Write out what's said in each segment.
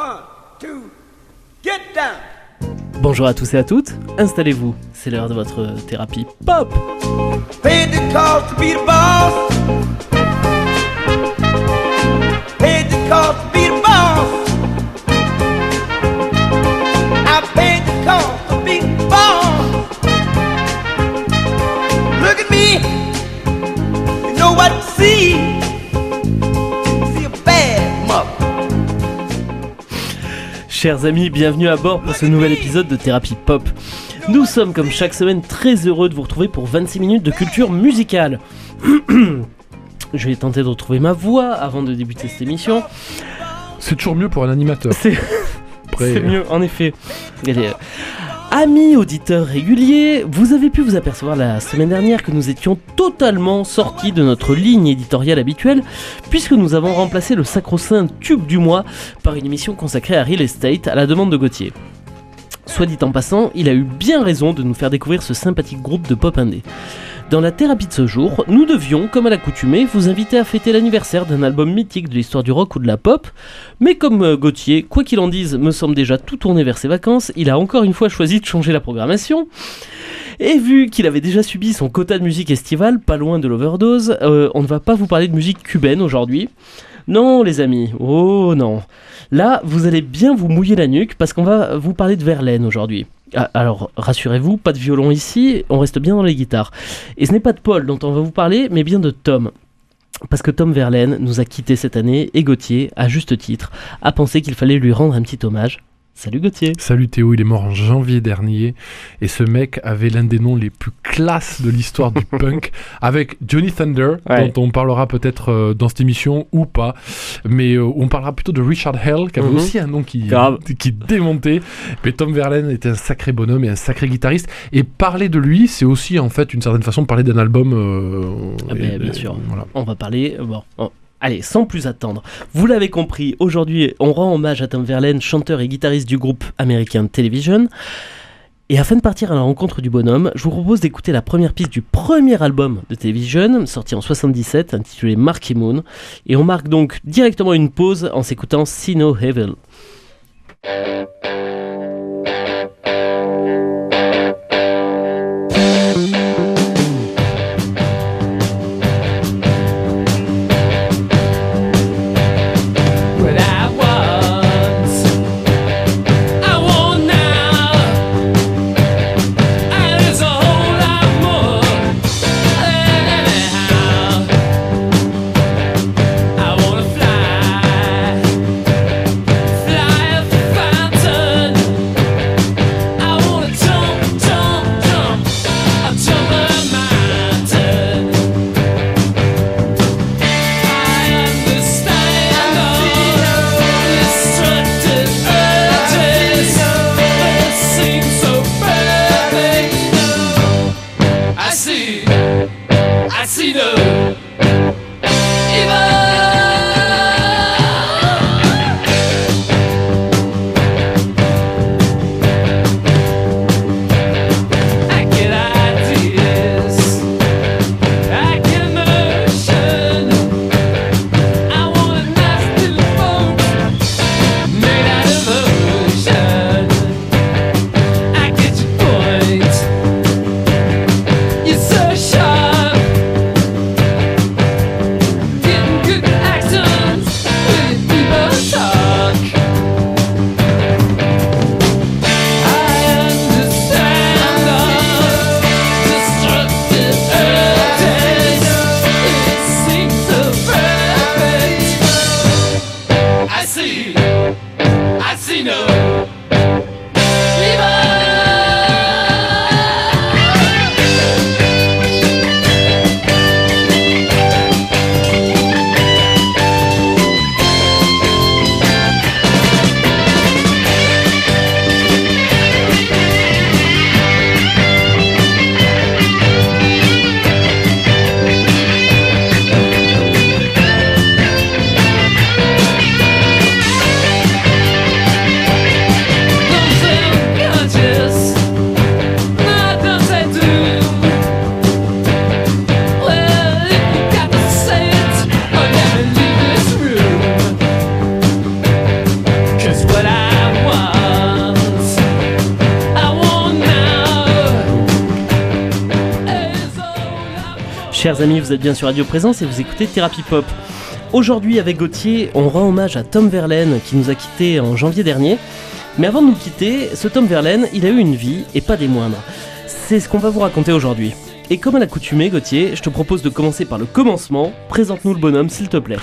One, two, get down. Bonjour à tous et à toutes, installez-vous, c'est l'heure de votre thérapie pop. Paid the cost to be the boss. Paid the cost Chers amis, bienvenue à bord pour ce nouvel épisode de Thérapie Pop. Nous sommes comme chaque semaine très heureux de vous retrouver pour 26 minutes de culture musicale. Je vais tenter de retrouver ma voix avant de débuter cette émission. C'est toujours mieux pour un animateur. C'est mieux, en effet. Allez, euh, Amis auditeurs réguliers, vous avez pu vous apercevoir la semaine dernière que nous étions totalement sortis de notre ligne éditoriale habituelle, puisque nous avons remplacé le sacro-saint tube du mois par une émission consacrée à Real Estate à la demande de Gauthier. Soit dit en passant, il a eu bien raison de nous faire découvrir ce sympathique groupe de pop indé. Dans la thérapie de ce jour, nous devions, comme à l'accoutumée, vous inviter à fêter l'anniversaire d'un album mythique de l'histoire du rock ou de la pop. Mais comme euh, Gauthier, quoi qu'il en dise, me semble déjà tout tourné vers ses vacances, il a encore une fois choisi de changer la programmation. Et vu qu'il avait déjà subi son quota de musique estivale, pas loin de l'overdose, euh, on ne va pas vous parler de musique cubaine aujourd'hui. Non, les amis, oh non. Là, vous allez bien vous mouiller la nuque parce qu'on va vous parler de Verlaine aujourd'hui. Ah, alors, rassurez-vous, pas de violon ici, on reste bien dans les guitares. Et ce n'est pas de Paul dont on va vous parler, mais bien de Tom. Parce que Tom Verlaine nous a quittés cette année et Gauthier, à juste titre, a pensé qu'il fallait lui rendre un petit hommage. Salut Gauthier Salut Théo, il est mort en janvier dernier et ce mec avait l'un des noms les plus classes de l'histoire du punk avec Johnny Thunder Ouais. dont on parlera peut-être euh, dans cette émission ou pas mais euh, on parlera plutôt de Richard Hell qui avait Mhm. aussi un nom qui, démontait mais Tom Verlaine était un sacré bonhomme et un sacré guitariste et parler de lui c'est aussi en fait une certaine façon de parler d'un album euh, Ah ben, et- bien sûr. voilà. On va parler. Bon, bon. Allez, sans plus attendre, vous l'avez compris, aujourd'hui on rend hommage à Tom Verlaine, chanteur et guitariste du groupe américain Television. Et afin de partir à la rencontre du bonhomme, je vous propose d'écouter la première piste du premier album de Television, sorti en 77, intitulé Marky Moon. Et on marque donc directement une pause en s'écoutant See No. Vous êtes bien sur Radio Présence et vous écoutez Thérapie Pop. Aujourd'hui, avec Gauthier, on rend hommage à Tom Verlaine qui nous a quittés en janvier dernier. Mais avant de nous quitter, ce Tom Verlaine, il a eu une vie et pas des moindres. C'est ce qu'on va vous raconter aujourd'hui. Et comme à l'accoutumée, Gauthier, je te propose de commencer par le commencement. Présente-nous le bonhomme, s'il te plaît.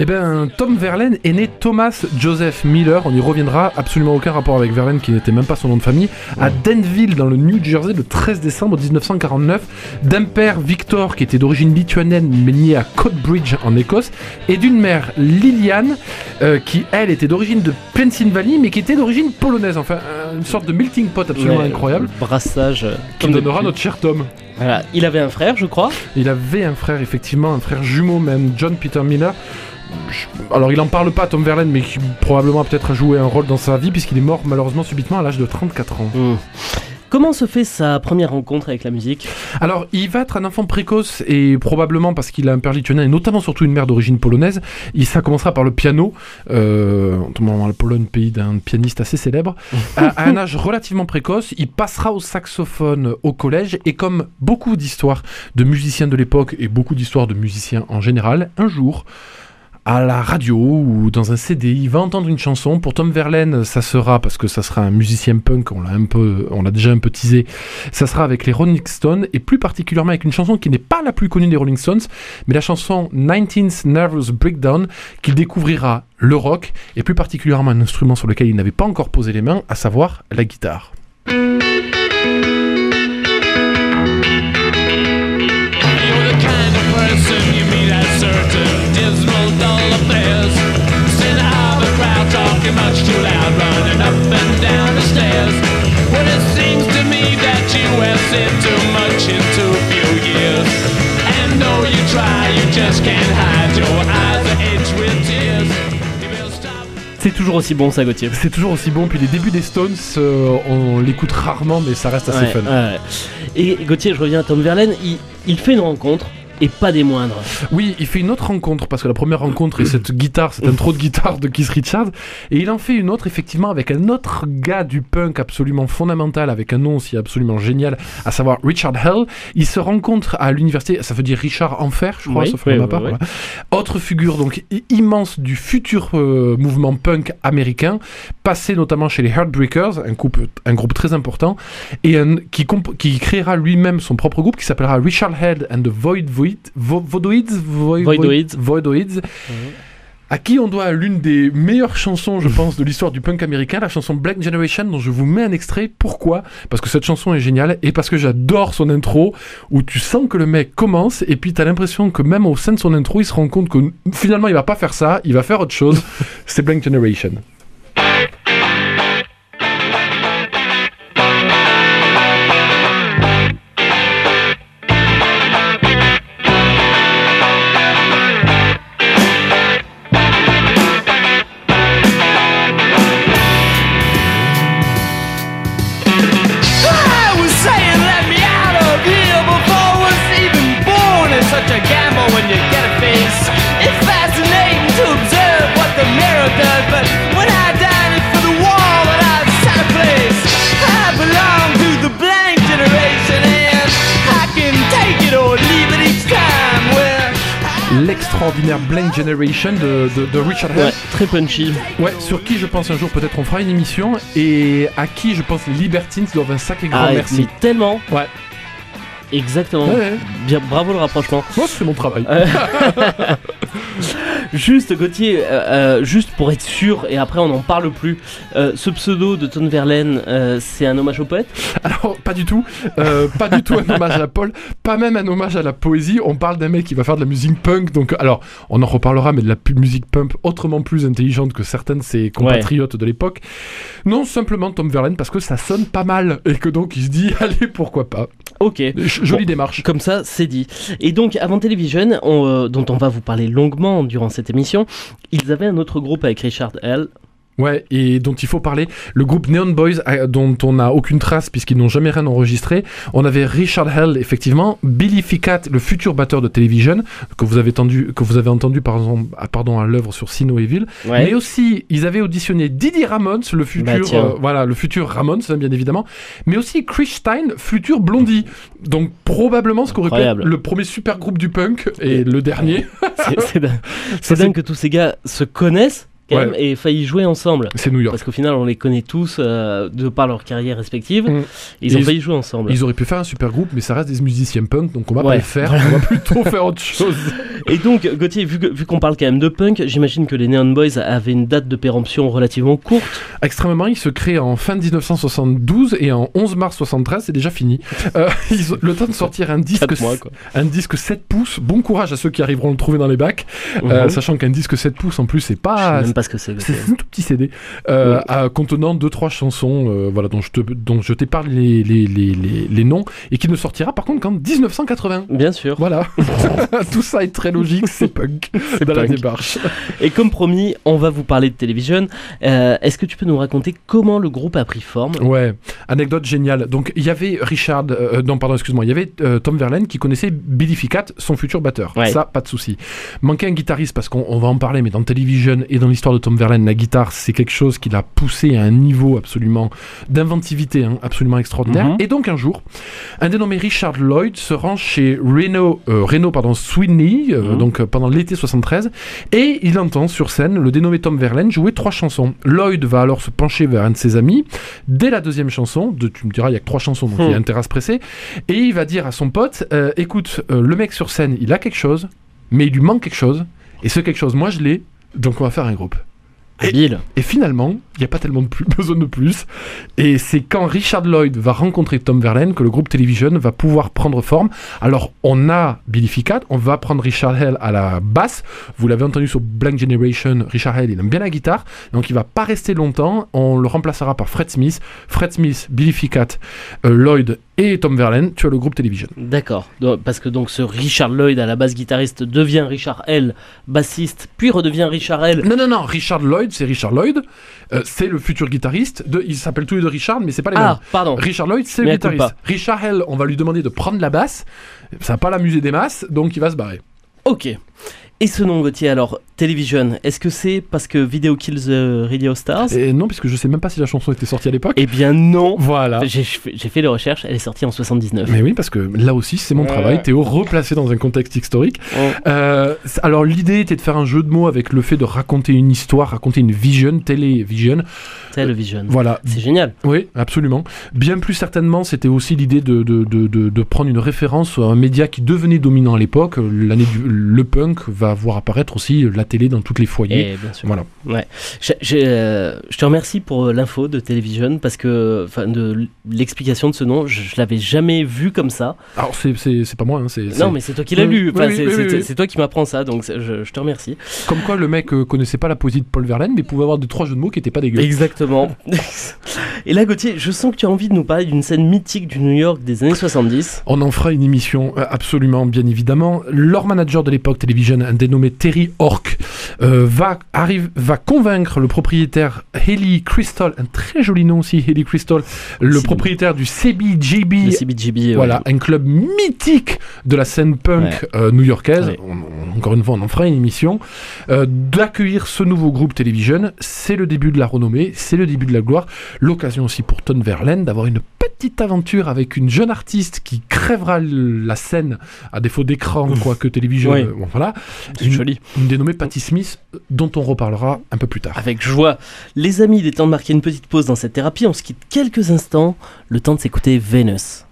Eh ben, Tom Verlaine est né Thomas Joseph Miller, on y reviendra, absolument aucun rapport avec Verlaine qui n'était même pas son nom de famille, à Denville dans le New Jersey le 13 décembre 1949, d'un père Victor qui était d'origine lituanienne mais né à Coatbridge en Écosse, et d'une mère Liliane euh, qui elle était d'origine de Pennsylvanie mais qui était d'origine polonaise, enfin euh, une sorte de melting pot absolument Ouais, incroyable. Brassage. euh, Qui donnera notre cher Tom. Voilà. Il avait un frère, je crois. Il avait un frère, effectivement, un frère jumeau même, John Peter Miller. Alors il en parle pas, Tom Verlaine, mais qui probablement a peut-être joué un rôle dans sa vie puisqu'il est mort malheureusement subitement à l'âge de 34 ans. Hmm. Comment se fait sa première rencontre avec la musique? Alors il va être un enfant précoce et probablement parce qu'il a un père lituanien et notamment surtout une mère d'origine polonaise. Il ça commencera par le piano, euh, notamment la Pologne, pays d'un pianiste assez célèbre. à, à un âge relativement précoce, il passera au saxophone au collège et comme beaucoup d'histoires de musiciens de l'époque et beaucoup d'histoires de musiciens en général, un jour à la radio ou dans un CD, il va entendre une chanson. Pour Tom Verlaine, ça sera parce que ça sera un musicien punk. On l'a un peu, on l'a déjà un peu teasé. Ça sera avec les Rolling Stones et plus particulièrement avec une chanson qui n'est pas la plus connue des Rolling Stones, mais la chanson 19th Nervous Breakdown qu'il découvrira le rock et plus particulièrement un instrument sur lequel il n'avait pas encore posé les mains, à savoir la guitare. Toujours aussi bon ça, Gauthier. C'est toujours aussi bon. Puis les débuts des Stones, euh, on l'écoute rarement, mais ça reste assez Ouais, fun. ouais. Et Gauthier, je reviens à Tom Verlaine, il, il fait une rencontre et pas des moindres. Oui, il fait une autre rencontre parce que la première rencontre est cette guitare, cette intro de guitare de Keith Richards, et il en fait une autre effectivement avec un autre gars du punk absolument fondamental, avec un nom aussi absolument génial, à savoir Richard Hell. Ils se rencontrent à l'université, ça veut dire Richard Enfer, je crois, Oui, sauf oui, ma part. oui. voilà. Autre figure donc immense du futur euh, mouvement punk américain, passé notamment chez les Heartbreakers, un groupe, un groupe très important, et un- qui, qui créera lui-même son propre groupe qui s'appellera Richard Head and the Void Void, Vo- Voidoids, Voi- Voidoids. Voidoids, à qui on doit l'une des meilleures chansons, je pense, de l'histoire du punk américain, la chanson Black Generation, dont je vous mets un extrait. Pourquoi? Parce que cette chanson est géniale et parce que j'adore son intro, où tu sens que le mec commence et puis t'as l'impression que même au sein de son intro, il se rend compte que finalement il va pas faire ça, il va faire autre chose. C'est Black Generation. L'extraordinaire Blank Generation de, de- de Richard Hell. Ouais, très punchy. Ouais, sur qui je pense un jour peut-être on fera une émission et à qui je pense les Libertines doivent un sacré grand Ah, merci. mais tellement. Ouais. Exactement. Ouais. Bien, bravo le rapprochement. Moi, c'est mon travail. Juste Gauthier, euh, euh, juste pour être sûr, et après on n'en parle plus, euh, ce pseudo de Tom Verlaine, euh, c'est un hommage au poète? Alors, pas du tout. Euh, pas du tout un hommage à Paul. Pas même un hommage à la poésie. On parle d'un mec qui va faire de la musique punk. Donc, alors, on en reparlera, mais de la musique punk autrement plus intelligente que certaines de ses compatriotes de l'époque. Non, simplement Tom Verlaine parce que ça sonne pas mal. Et que donc, il se dit, allez, pourquoi pas. Ok. Jolie Bon. démarche. Comme ça, c'est dit. Et donc, avant Television, on, euh, dont on va vous parler longuement durant cette émission, ils avaient un autre groupe avec Richard Hell. Ouais, et dont il faut parler. Le groupe Neon Boys, euh, dont on n'a aucune trace puisqu'ils n'ont jamais rien enregistré. On avait Richard Hell, effectivement. Billy Ficat, le futur batteur de Television, que vous avez entendu, que vous avez entendu par exemple, ah, pardon, à l'œuvre sur Sino Evil. Ouais. Mais aussi, ils avaient auditionné Didi Ramones, le Bah, futur, euh, voilà, le futur Ramones, hein, bien évidemment. Mais aussi Chris Stein, futur Blondie. Donc probablement ce qu'aurait pu être le premier super groupe du punk et le dernier. C'est- dingue, dingue que tous ces gars se connaissent quand Ouais. même et faillent jouer ensemble. C'est New York. Parce qu'au final, on les connaît tous euh, de par leur carrière respective. Mm. Ils ont Ils- failli jouer ensemble. Ils auraient pu faire un super groupe, mais ça reste des musiciens punk, donc on va Ouais. pas le faire. On va plutôt faire autre chose. Et donc, Gauthier, vu, qu'on parle quand même de punk, j'imagine que les Neon Boys avaient une date de péremption relativement courte. Extrêmement, il se crée en fin 1972 et en 11 mars 73, c'est déjà fini. Euh, ils ont le temps de sortir un disque, mois, un disque 7 pouces. Bon courage à ceux qui arriveront à le trouver dans les bacs, euh, Mhm. sachant qu'un disque 7 pouces en plus, c'est pas. Pas ce que c'est. C'est un tout petit CD euh, Ouais. à- contenant deux trois chansons euh, voilà dont je te dont je t'épargne les, les, les, les, les noms et qui ne sortira par contre qu'en 1980 Bien sûr. voilà tout ça est très logique c'est punk dans la démarche Et comme promis, on va vous parler de télévision. Euh, Est-ce que tu peux nous raconter comment le groupe a pris forme? Ouais, anecdote géniale. Donc il y avait Richard, non pardon, excuse-moi, il y avait Tom Verlaine qui connaissait Billy Ficat, son futur batteur. Ouais. Ça, pas de souci. Manquait un guitariste parce qu'on on va en parler, mais dans Television et dans l'histoire de Tom Verlaine, la guitare c'est quelque chose qui l'a poussé à un niveau absolument d'inventivité, hein, absolument extraordinaire. Mhm. Et donc un jour, un dénommé Richard Lloyd se rend chez Reno, euh, Reno pardon, Sweeney, euh, Mhm. donc euh, pendant l'été 73, et il entend sur scène le dénommé Tom Verlaine jouer trois chansons. Lloyd va alors se pencher vers un de ses amis. Dès la deuxième chanson, de, tu me diras, il y a que trois chansons, donc Hmm. il y a intérêt à se presser, et il va dire à son pote, euh, écoute, le mec sur scène, il a quelque chose, mais il lui manque quelque chose, et ce quelque chose, moi je l'ai, donc on va faire un groupe. Habile. Et finalement, il n'y a pas tellement de plus, besoin de plus. Et c'est quand Richard Lloyd va rencontrer Tom Verlaine que le groupe Television va pouvoir prendre forme. Alors, on a Billy Ficat, on va prendre Richard Hell à la basse. Vous l'avez entendu sur Blank Generation, Richard Hell, il aime bien la guitare. Donc, il va pas rester longtemps. On le remplacera par Fred Smith. Fred Smith, Billy Ficat, euh, Lloyd et Tom Verlaine. Tu as le groupe Television. D'accord. Parce que donc ce Richard Lloyd à la base guitariste devient Richard L, bassiste, puis redevient Richard L. Non, non, non, Richard Lloyd, c'est Richard Lloyd. Euh, c'est le futur guitariste. De, ils s'appellent tous les deux Richard, mais c'est pas les mêmes. Ah, pardon. Richard Lloyd, c'est le guitariste. Richard Hell, on va lui demander de prendre la basse. Ça va pas l'amuser des masses, donc il va se barrer. Ok. Et ce nom, Gauthier, alors, Television, est-ce que c'est parce que Video Kills the Radio Stars? Et non, puisque je sais même pas si la chanson était sortie à l'époque. Eh bien non. Voilà. J'ai j'ai fait les recherches, elle est sortie en 79. Mais oui, parce que là aussi, c'est mon Ouais. travail. Théo, replacé dans un contexte historique. Euh, alors, l'idée était de faire un jeu de mots avec le fait de raconter une histoire, raconter une vision, télévision. Television. Voilà. C'est génial. Oui, absolument. Bien plus certainement, c'était aussi l'idée de, de, de, de, de prendre une référence à un média qui devenait dominant à l'époque. L'année du le punk va voir apparaître aussi la télé dans tous les foyers. Et bien sûr. Voilà. Je, je, euh, je te remercie pour euh, l'info de Television parce que, enfin, de l'explication de ce nom, je, je l'avais jamais vu comme ça. Alors, c'est- c'est c'est pas moi, hein, c'est Non, mais c'est toi qui l'as Oui, lu. oui, Enfin, oui, c'est oui, toi qui m'apprends ça, donc je, te remercie. Comme quoi, le mec euh, connaissait pas la poésie de Paul Verlaine, mais pouvait avoir deux trois jeux de mots qui étaient pas dégueux. Exactement. Et là, Gauthier, je sens que tu as envie de nous parler d'une scène mythique du New York des années 70. On en fera une émission, euh, absolument, bien évidemment. Leur manager de l'époque Television, dénommé Terry Ork, euh, va, arrive, va convaincre le propriétaire Haley Crystal, un très joli nom aussi, Haley Crystal, le propriétaire du CBGB. Le CBGB. ouais. Voilà, un club mythique de la scène punk Ouais. euh, new-yorkaise. Ouais. Encore une fois, on en fera une émission. Euh, D'accueillir ce nouveau groupe Television, c'est le début de la renommée, c'est le début de la gloire. L'occasion aussi pour Tom Verlaine d'avoir une petite aventure avec une jeune artiste qui crèvera la scène à défaut d'écran, quoique euh, bon, voilà. Une, joli. une dénommée Patti Smith, dont on reparlera un peu plus tard. Avec joie. Les amis, il est temps de marquer une petite pause dans cette thérapie. On se quitte quelques instants. Le temps de s'écouter Venus.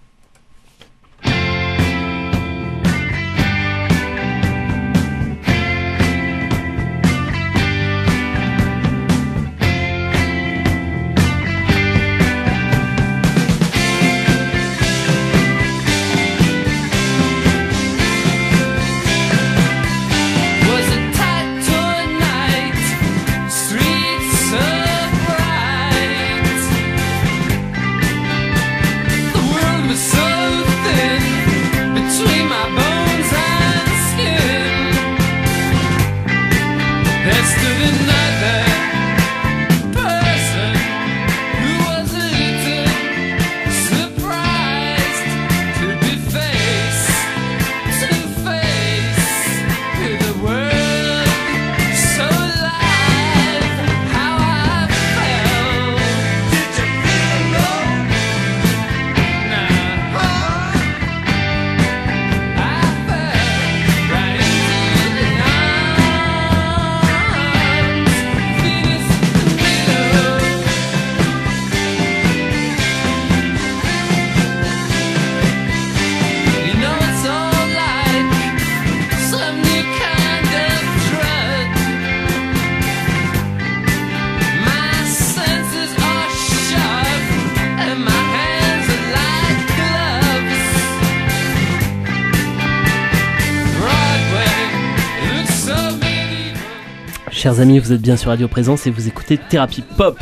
Chers amis, vous êtes bien sur Radio Présence et vous écoutez Thérapie Pop.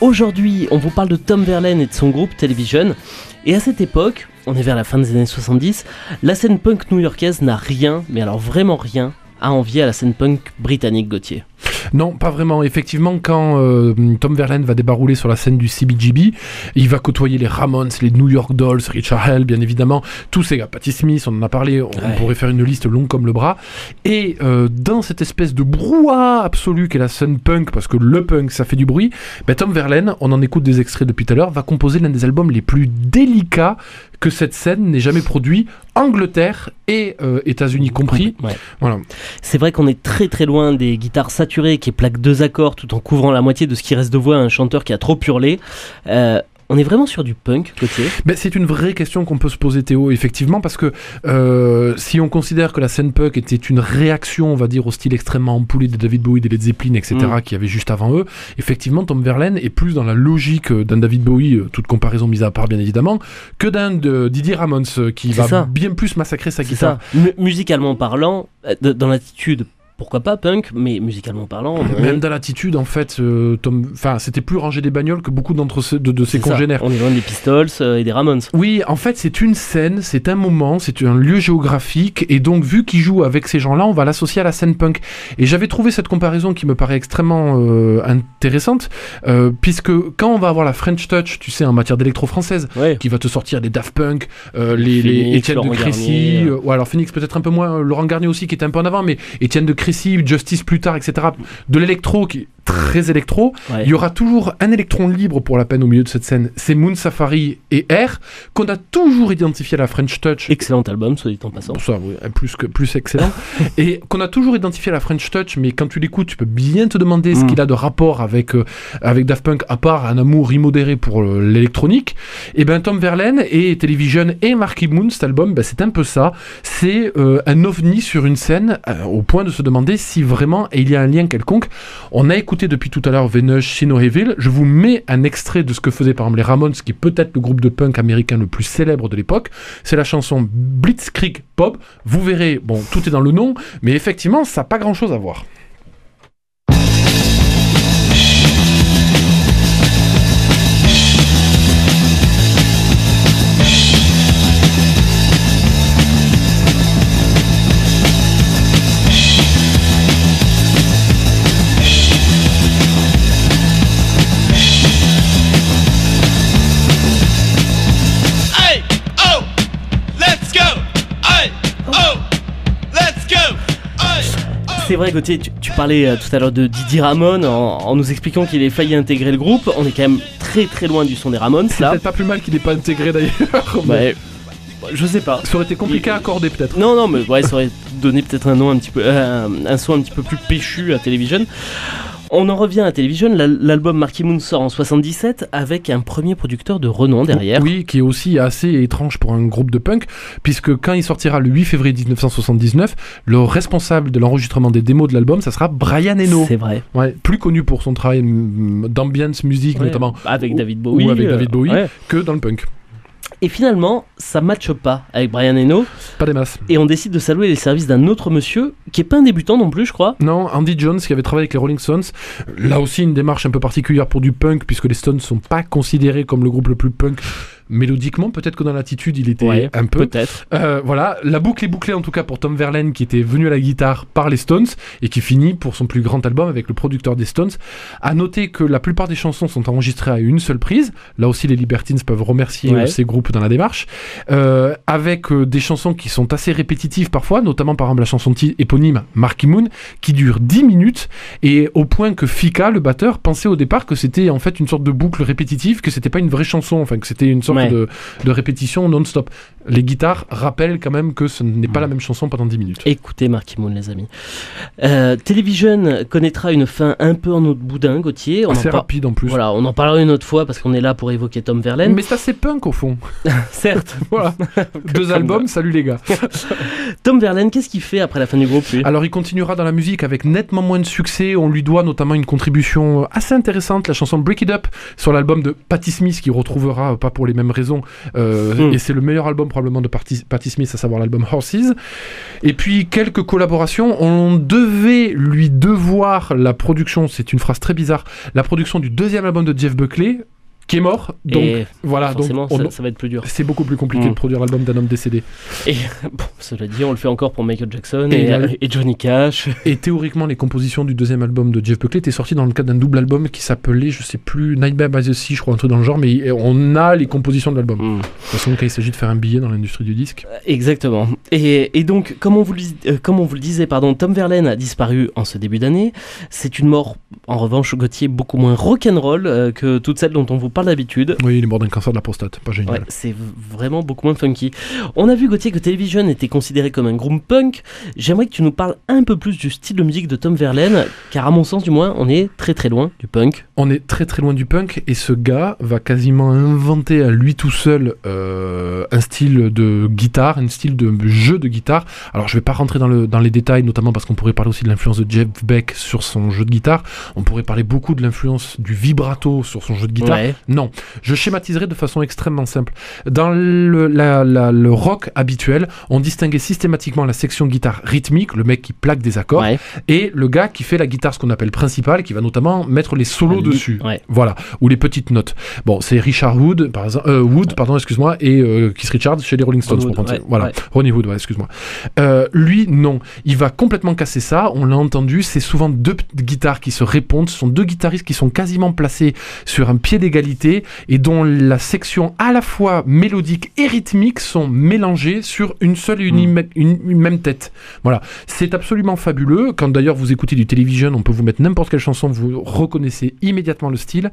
Aujourd'hui, on vous parle de Tom Verlaine et de son groupe Television. Et à cette époque, on est vers la fin des années 70, la scène punk new-yorkaise n'a rien, mais alors vraiment rien, à envier à la scène punk britannique Gauthier. Non, pas vraiment. Effectivement, quand euh, Tom Verlaine va débarrouler sur la scène du CBGB, il va côtoyer les Ramones, les New York Dolls, Richard Hell, bien évidemment, tous ces gars, Patti Smith, on en a parlé, on Ouais. pourrait faire une liste longue comme le bras. Et euh, dans cette espèce de brouhaha absolu qu'est la scène punk, parce que le punk, ça fait du bruit, ben, Tom Verlaine, on en écoute des extraits depuis tout à l'heure, va composer l'un des albums les plus délicats que cette scène n'ait jamais produit, Angleterre et euh, États-Unis compris. Ouais. Voilà. C'est vrai qu'on est très très loin des guitares saturées qui plaquent deux accords tout en couvrant la moitié de ce qui reste de voix à un chanteur qui a trop hurlé. Euh, on est vraiment sur du punk, Gauthier? Ben, c'est une vraie question qu'on peut se poser, Théo, effectivement, parce que euh, si on considère que la scène punk était une réaction, on va dire, au style extrêmement empoulé de David Bowie, des Led Zeppelin, etc., Mm. qui avait juste avant eux, effectivement, Tom Verlaine est plus dans la logique euh, d'un David Bowie, toute comparaison mise à part, bien évidemment, que d'un Didier Ramones, qui va ça. bien plus massacrer sa guitare. ça. Mu- musicalement parlant, dans l'attitude, pourquoi pas punk, mais musicalement parlant, Même dans l'attitude, en fait, euh, Tom, enfin, c'était plus rangé des bagnoles que beaucoup d'entre ceux- de, de ses ça. congénères. On est loin des Pistols euh, et des Ramones. Oui, en fait, c'est une scène, c'est un moment, c'est un lieu géographique, et donc, vu qu'il joue avec ces gens-là, on va l'associer à la scène punk. Et j'avais trouvé cette comparaison qui me paraît extrêmement euh, intéressante, puisque quand on va avoir la French Touch, tu sais, en matière d'électro française, Ouais. qui va te sortir des Daft Punk, les, les Étienne de Crécy, ou alors Phoenix peut-être un peu moins, Laurent Garnier aussi qui était un peu en avant, mais Étienne de Crécy, Justice plus tard, etc. De l'électro qui très électro. Ouais. Il y aura toujours un électron libre pour la peine au milieu de cette scène. C'est Moon Safari et Air qu'on a toujours identifié à la French Touch. Excellent album, soit dit en passant. Pour ça, oui, plus que plus excellent. et qu'on a toujours identifié à la French Touch, mais quand tu l'écoutes, tu peux bien te demander ce Mm. qu'il a de rapport avec, euh, avec Daft Punk, à part un amour immodéré pour euh, l'électronique. Et ben Tom Verlaine et Television et Marky Moon, cet album, ben, c'est un peu ça. C'est euh, un ovni sur une scène, au point de se demander si vraiment il y a un lien quelconque. On a écouté depuis tout à l'heure Venus Shino Evil. Je vous mets un extrait de ce que faisaient par exemple les Ramones, qui est peut-être le groupe de punk américain le plus célèbre de l'époque. C'est la chanson Blitzkrieg Pop. Vous verrez, bon, tout est dans le nom, mais effectivement, ça n'a pas grand-chose à voir. Vrai, Gauthier, tu, tu parlais euh, tout à l'heure de Didier Ramone en, en nous expliquant qu'il ait failli intégrer le groupe. On est quand même très très loin du son des Ramones là. peut-être pas plus mal qu'il n'ait pas intégré d'ailleurs. Ouais, je sais pas. Ça aurait été compliqué à accorder peut-être. Non, non, mais ouais, ça aurait donné peut-être un nom un petit peu, euh, un, un son un petit peu plus péchu à Television. On en revient à Television. La- L'album Marky Moon sort en 77 avec un premier producteur de renom derrière. Oui, qui est aussi assez étrange pour un groupe de punk, puisque quand il sortira le 8 février 1979, le responsable de l'enregistrement des démos de l'album, ça sera Brian Eno. C'est vrai. Ouais, plus connu pour son travail mm, d'ambiance musique Ouais, notamment, Avec David Bowie. ou avec euh, David Bowie. ouais. que dans le punk. Et finalement, ça matche pas avec Brian Eno. Pas des masses. Et on décide de saluer les services d'un autre monsieur qui est pas un débutant non plus, je crois. Non, Andy Jones qui avait travaillé avec les Rolling Stones. Là aussi une démarche un peu particulière pour du punk puisque les Stones sont pas considérés comme le groupe le plus punk mélodiquement. Peut-être que dans l'attitude il était Ouais, un peu. Peut-être. Euh, voilà, la boucle est bouclée en tout cas pour Tom Verlaine qui était venu à la guitare par les Stones et qui finit pour son plus grand album avec le producteur des Stones. À noter que la plupart des chansons sont enregistrées à une seule prise. Là aussi les Libertines peuvent remercier Ouais. euh, ces groupes dans la démarche. Euh, avec euh, des chansons qui sont assez répétitives parfois, notamment par exemple la chanson éponyme Marky Moon qui dure 10 minutes et au point que Fika, le batteur, pensait au départ que c'était en fait une sorte de boucle répétitive, que c'était pas une vraie chanson, enfin que c'était une sorte Ouais. de, de répétition non-stop. Les guitares rappellent quand même que ce n'est pas la même chanson pendant 10 minutes. Écoutez Marky Moon, les amis. Euh, Television connaîtra une fin un peu en autre boudin, Gauthier. On en, Assez par- rapide en plus. voilà, on en parlera une autre fois parce qu'on est là pour évoquer Tom Verlaine. Mais c'est assez punk au fond. Certes, Voilà. Deux albums, salut les gars. Tom Verlaine, qu'est-ce qu'il fait après la fin du groupe, lui? Alors il continuera dans la musique avec nettement moins de succès. On lui doit notamment une contribution assez intéressante, la chanson Break It Up sur l'album de Patti Smith qui retrouvera, pas pour les mêmes raisons, euh, Mm. et c'est le meilleur album probablement de Patti Patti Smith, à savoir l'album Horses. Et puis quelques collaborations. On devait lui devoir la production, c'est une phrase très bizarre, la production du deuxième album de Jeff Buckley, qui est mort. Donc Et voilà, donc forcément, on- ça, ça va être plus dur. c'est beaucoup plus compliqué Mm. de produire l'album d'un homme décédé. Et bon, cela dit, on le fait encore pour Michael Jackson Et et, là- et Johnny Cash. Et théoriquement, les compositions du deuxième album de Jeff Buckley étaient sorties dans le cadre d'un double album qui s'appelait, je sais plus, Nightmare by the Sea, je crois, un truc dans le genre, mais on a les compositions de l'album. Mm. De toute façon, quand il s'agit de faire un billet dans l'industrie du disque. Exactement. Et, et donc, comme on, vous le, dis- euh, comme on vous le disait, pardon, Tom Verlaine a disparu en ce début d'année. C'est une mort, en revanche, Gauthier, beaucoup moins rock'n'roll euh, que toutes celles dont on vous parle d'habitude. Oui, il est mort d'un cancer de la prostate, pas génial. Ouais, c'est vraiment beaucoup moins funky. On a vu Gauthier que Television était considéré comme un groupe punk. J'aimerais que tu nous parles un peu plus du style de musique de Tom Verlaine, car à mon sens du moins, on est très très loin du punk. On est très très loin du punk et ce gars va quasiment inventer à lui tout seul euh, un style de guitare, un style de jeu de guitare. Alors je vais pas rentrer dans, le, dans les détails, notamment parce qu'on pourrait parler aussi de l'influence de Jeff Beck sur son jeu de guitare. On pourrait parler beaucoup de l'influence du vibrato sur son jeu de guitare. Ouais. Non, je schématiserai de façon extrêmement simple. Dans le, la- la- le rock habituel, on distinguait systématiquement la section guitare rythmique, le mec qui plaque des accords, Ouais. et le gars qui fait la guitare, ce qu'on appelle principale, qui va notamment mettre les solos dessus. Ouais. Voilà, ou les petites notes. Bon, c'est Richard Wood, par exemple, euh, Wood, pardon, excuse-moi, et euh, Keith Richards chez les Rolling Stones. Pour ouais, voilà. Ronnie Wood, excuse-moi. Euh, lui, non, il va complètement casser ça. On l'a entendu, c'est souvent deux guitares qui se répondent. Ce sont deux guitaristes qui sont quasiment placés sur un pied d'égalité et dont la section à la fois mélodique et rythmique sont mélangées sur une seule et une, Mm. une même tête. Voilà, c'est absolument fabuleux. Quand d'ailleurs vous écoutez du télévision, on peut vous mettre n'importe quelle chanson, vous reconnaissez immédiatement le style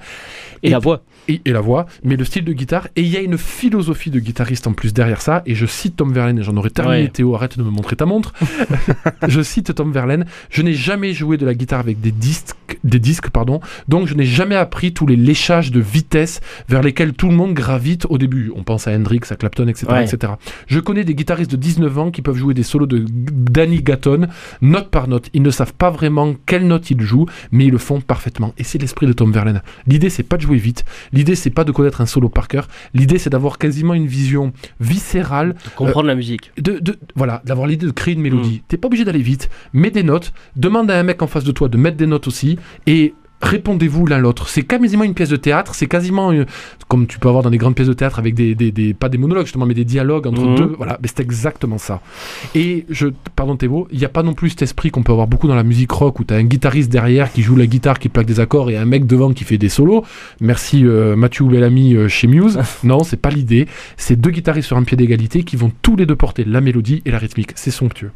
Et, Et- la voix. et, et la voix, mais le style de guitare. Et il y a une philosophie de guitariste en plus derrière ça. Et je cite Tom Verlaine, et j'en aurais terminé. Ouais. Théo, arrête de me montrer ta montre. je cite Tom Verlaine. Je n'ai jamais joué de la guitare avec des disques, des disques pardon. Donc je n'ai jamais appris tous les léchages de vitesse vers lesquels tout le monde gravite au début. On pense à Hendrix, à Clapton, etc., Ouais. etc. Je connais des guitaristes de 19 ans qui peuvent jouer des solos de Danny Gatton, note par note. Ils ne savent pas vraiment quelle note ils jouent, mais ils le font parfaitement. Et c'est l'esprit de Tom Verlaine. L'idée, c'est pas de jouer vite. L'idée, c'est pas de connaître un solo par cœur. L'idée, c'est d'avoir quasiment une vision viscérale De comprendre la musique. de, de- voilà, d'avoir l'idée de créer une mélodie. T'es pas obligé d'aller vite, mets des notes, demande à un mec en face de toi de mettre des notes aussi, et répondez-vous l'un l'autre. C'est quasiment une pièce de théâtre, c'est quasiment euh, comme tu peux avoir dans des grandes pièces de théâtre avec des, des- des- pas des monologues justement, mais des dialogues entre Mhm. deux. Voilà, mais c'est exactement ça. Et je, pardon Théo, il n'y a pas non plus cet esprit qu'on peut avoir beaucoup dans la musique rock où t'as un guitariste derrière qui joue la guitare, qui plaque des accords et un mec devant qui fait des solos. Merci euh, Mathieu Bellamy euh, chez Muse. non, c'est pas l'idée. C'est deux guitaristes sur un pied d'égalité qui vont tous les deux porter la mélodie et la rythmique. C'est somptueux.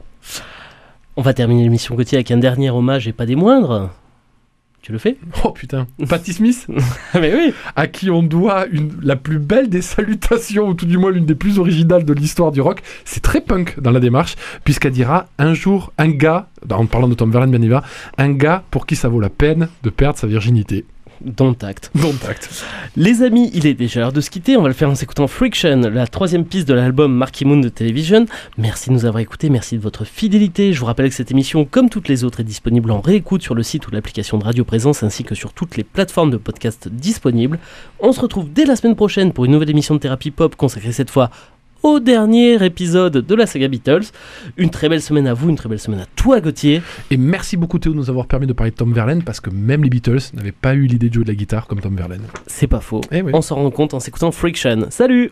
On va terminer l'émission Gauthier avec un dernier hommage et pas des moindres. Tu le fais Oh putain, Patti Smith, Mais oui à qui on doit une, la plus belle des salutations, ou tout du moins l'une des plus originales de l'histoire du rock. C'est très punk dans la démarche, puisqu'elle dira un jour, un gars, en parlant de Tom Verlaine bien un gars pour qui ça vaut la peine de perdre sa virginité. Don't tact. Don't act. Les amis, il est déjà l'heure de se quitter. On va le faire en s'écoutant Friction, la troisième piste de l'album Marky Moon de Television. Merci de nous avoir écoutés, merci de votre fidélité. Je vous rappelle que cette émission, comme toutes les autres, est disponible en réécoute sur le site ou l'application de Radio Présence ainsi que sur toutes les plateformes de podcast disponibles. On se retrouve dès la semaine prochaine pour une nouvelle émission de Thérapie Pop consacrée cette fois au dernier épisode de la saga Beatles. Une très belle semaine à vous, une très belle semaine à toi Gauthier. Et merci beaucoup Théo de nous avoir permis de parler de Tom Verlaine, parce que même les Beatles n'avaient pas eu l'idée de jouer de la guitare comme Tom Verlaine. C'est pas faux. Eh oui. On s'en rend compte en s'écoutant Friction. Salut